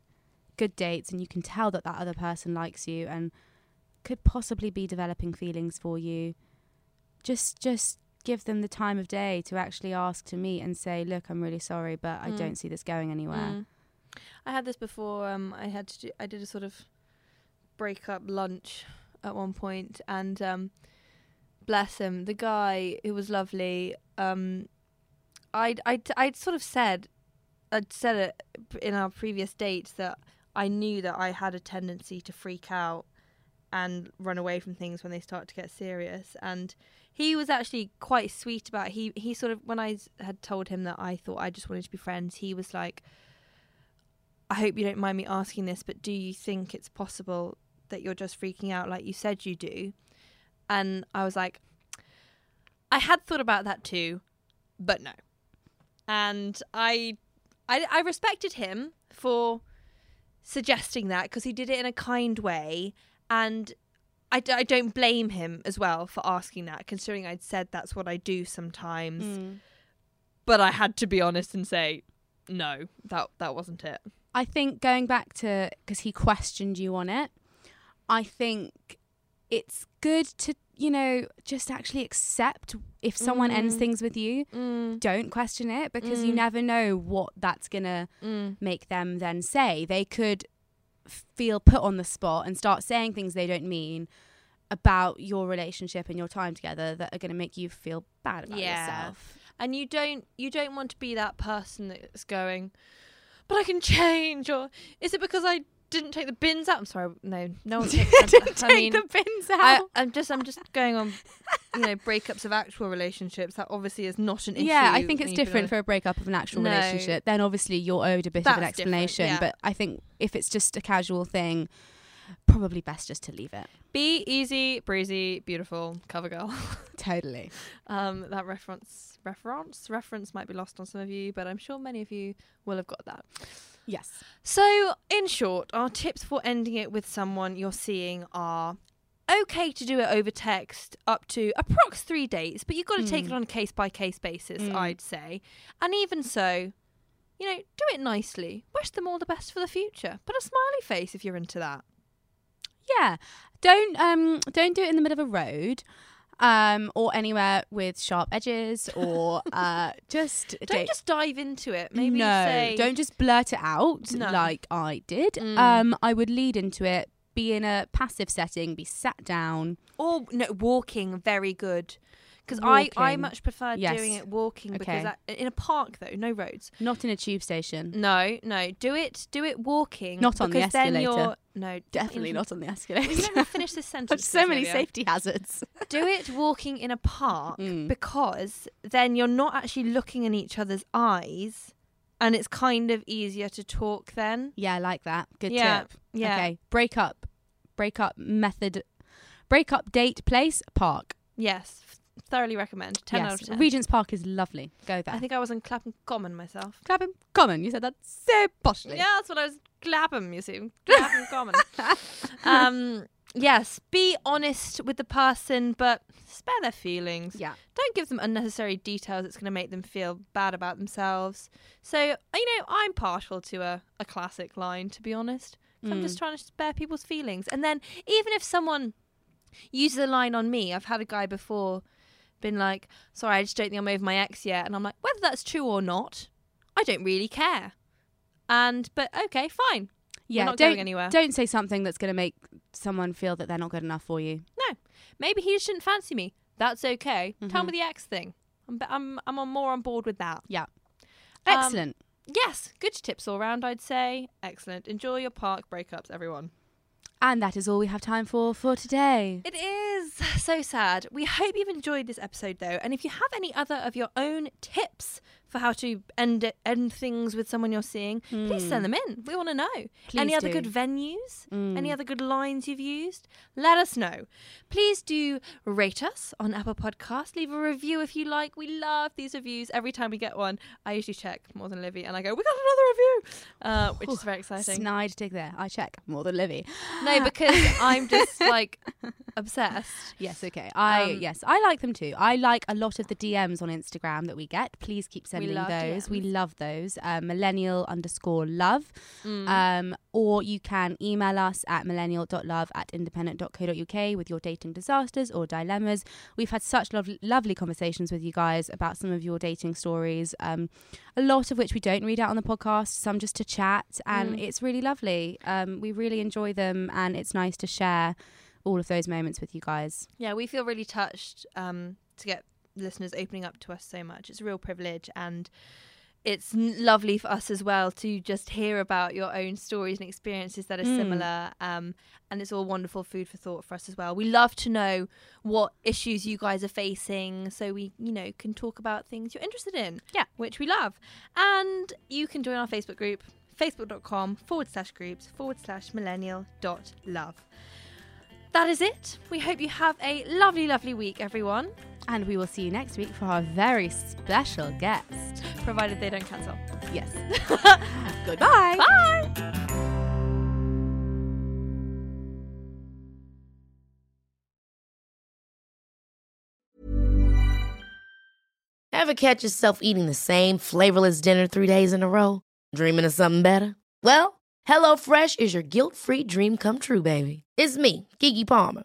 good dates, and you can tell that that other person likes you, and could possibly be developing feelings for you, just just give them the time of day to actually ask to meet and say, "Look, I'm really sorry, but I Mm. don't see this going anywhere." Mm. I had this before. Um, I had to do. I did a sort of break up lunch at one point, and um, bless him, the guy who was lovely. Um, I'd I'd I'd sort of said, I'd said it in our previous dates that I knew that I had a tendency to freak out and run away from things when they start to get serious, and. He was actually quite sweet about it. he he sort of when I had told him that I thought I just wanted to be friends he was like I hope you don't mind me asking this, but do you think it's possible that you're just freaking out like you said you do? And I was like, I had thought about that too, but no. And I, I, I respected him for suggesting that because he did it in a kind way, and I, d- I don't blame him as well for asking that, considering I'd said that's what I do sometimes. Mm. But I had to be honest and say, no, that that wasn't it. I think going back to because he questioned you on it, I think it's good to you know just actually accept if someone ends Mm. things with you. Mm. Don't question it because you Mm. never know what that's gonna Mm. make them then say. They could feel put on the spot and start saying things they don't mean about your relationship and your time together that are going to make you feel bad about Yeah. yourself. And you don't you don't want to be that person that's going, but I can change, or is it because I didn't take the bins out? I'm sorry, no, no one [laughs] takes. Didn't I take mean, the bins out. I, I'm just I'm just going on, you know, breakups of actual relationships. That obviously is not an issue. yeah, I think it's different for a breakup of an actual No. relationship. Then obviously you're owed a bit of an explanation. yeah. But I think if it's just a casual thing, probably best just to leave it. Be easy, breezy, beautiful, cover girl. [laughs] Totally. Um, that reference, reference, reference might be lost on some of you, but I'm sure many of you will have got that. Yes. So, in short, our tips for ending it with someone you're seeing are okay to do it over text up to approx three dates, but you've got to take Mm. it on a case by case basis, Mm. I'd say. And even so, you know, do it nicely. Wish them all the best for the future. Put a smiley face if you're into that. Yeah. Don't um don't do it in the middle of a road. Um, or anywhere with sharp edges, or uh, [laughs] just Don't just dive into it. Maybe no, say don't just blurt it out No. like I did. Mm. Um, I would lead into it. Be in a passive setting. Be sat down. or no walking very good because I, I much prefer Yes. doing it walking because Okay. that, in a park though no roads Not in a tube station. no no do it do it walking Not on the because then escalator. you're no Definitely in- not on the escalator. you let me finish this [laughs] There's sentence so many Olivia. safety hazards. do it walking in a park Mm. because then you're not actually looking in each other's eyes and it's kind of easier to talk then Yeah, I like that. Good Yeah, tip. yeah Okay. Break up. Break up method. Break up date place park. yes f- thoroughly recommend 10 yes. out of 10 Regent's Park is lovely. Go there. I think I was in Clapham Common myself Clapham Common. You said that so poshly. Yeah, that's what I was. Clapham, you see. [laughs] Clapham Common. [laughs] um, yes, be honest with the person, but spare their feelings. Yeah. Don't give them unnecessary details that's going to make them feel bad about themselves. So, you know, I'm partial to a, a classic line, to be honest. I'm just Mm. trying to spare people's feelings. And then, even if someone uses a line on me, I've had a guy before been like, sorry, I just don't think I'm over my ex yet. And I'm like, whether that's true or not, I don't really care. And, but okay, fine. Yeah. not don't going anywhere. don't say something that's going to make someone feel that they're not good enough for you. No, maybe he just didn't fancy me. That's okay. Tell Mhm. me the ex thing. I'm, I'm, I'm on more on board with that. Yeah. Um, Excellent. Yes, good tips all round, I'd say. Excellent. Enjoy your park breakups, everyone. And that is all we have time for for today. It is [sighs] so sad. We hope you've enjoyed this episode, though. And if you have any other of your own tips for how to end it, end things with someone you're seeing, please send them in. We want to know. any Please other good venues? Any Mm. other good lines you've used? Let us know. Please do rate us on Apple Podcast. Leave a review if you like. We love these reviews. Every time we get one, I usually check more than Livy, and I go, "We got another review," uh, which is very exciting. Snide dig there. I check more than Livy. No, [laughs] because I'm just like obsessed. Yes, okay. I Um, yes, I like them too. I like a lot of the DMs on Instagram that we get. Please keep sending love those. We love those. Um, millennial underscore love. Mm. Um, or you can email us at millennial.love at independent.co.uk with your dating disasters or dilemmas. We've had such lov- lovely conversations with you guys about some of your dating stories, um, a lot of which we don't read out on the podcast, some just to chat, and Mm. it's really lovely. Um, we really enjoy them, and it's nice to share all of those moments with you guys. Yeah, we feel really touched um, to get listeners opening up to us so much. It's a real privilege and it's lovely for us as well to just hear about your own stories and experiences that are Mm. similar. Um, and it's all wonderful food for thought for us as well. We love to know what issues you guys are facing so we, you know, can talk about things you're interested in. Yeah. Which we love. And you can join our Facebook group, facebook.com forward slash groups forward slash millennial dot love. That is it. We hope you have a lovely, lovely week, everyone, And we will see you next week for our very special guest. provided they don't cancel. Yes. [laughs] Goodbye. Bye. Ever catch yourself eating the same flavorless dinner three days in a row? Dreaming of something better? Well, HelloFresh is your guilt free dream come true, baby. It's me, Keke Palmer.